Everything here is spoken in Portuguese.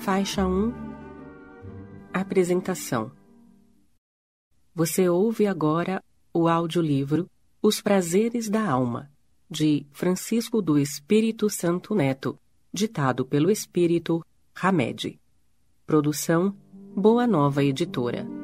Faixa 1 Apresentação Você ouve agora o audiolivro Os Prazeres da Alma, de Francisco do Espírito Santo Neto, ditado pelo Espírito Hamed. Produção Boa Nova Editora.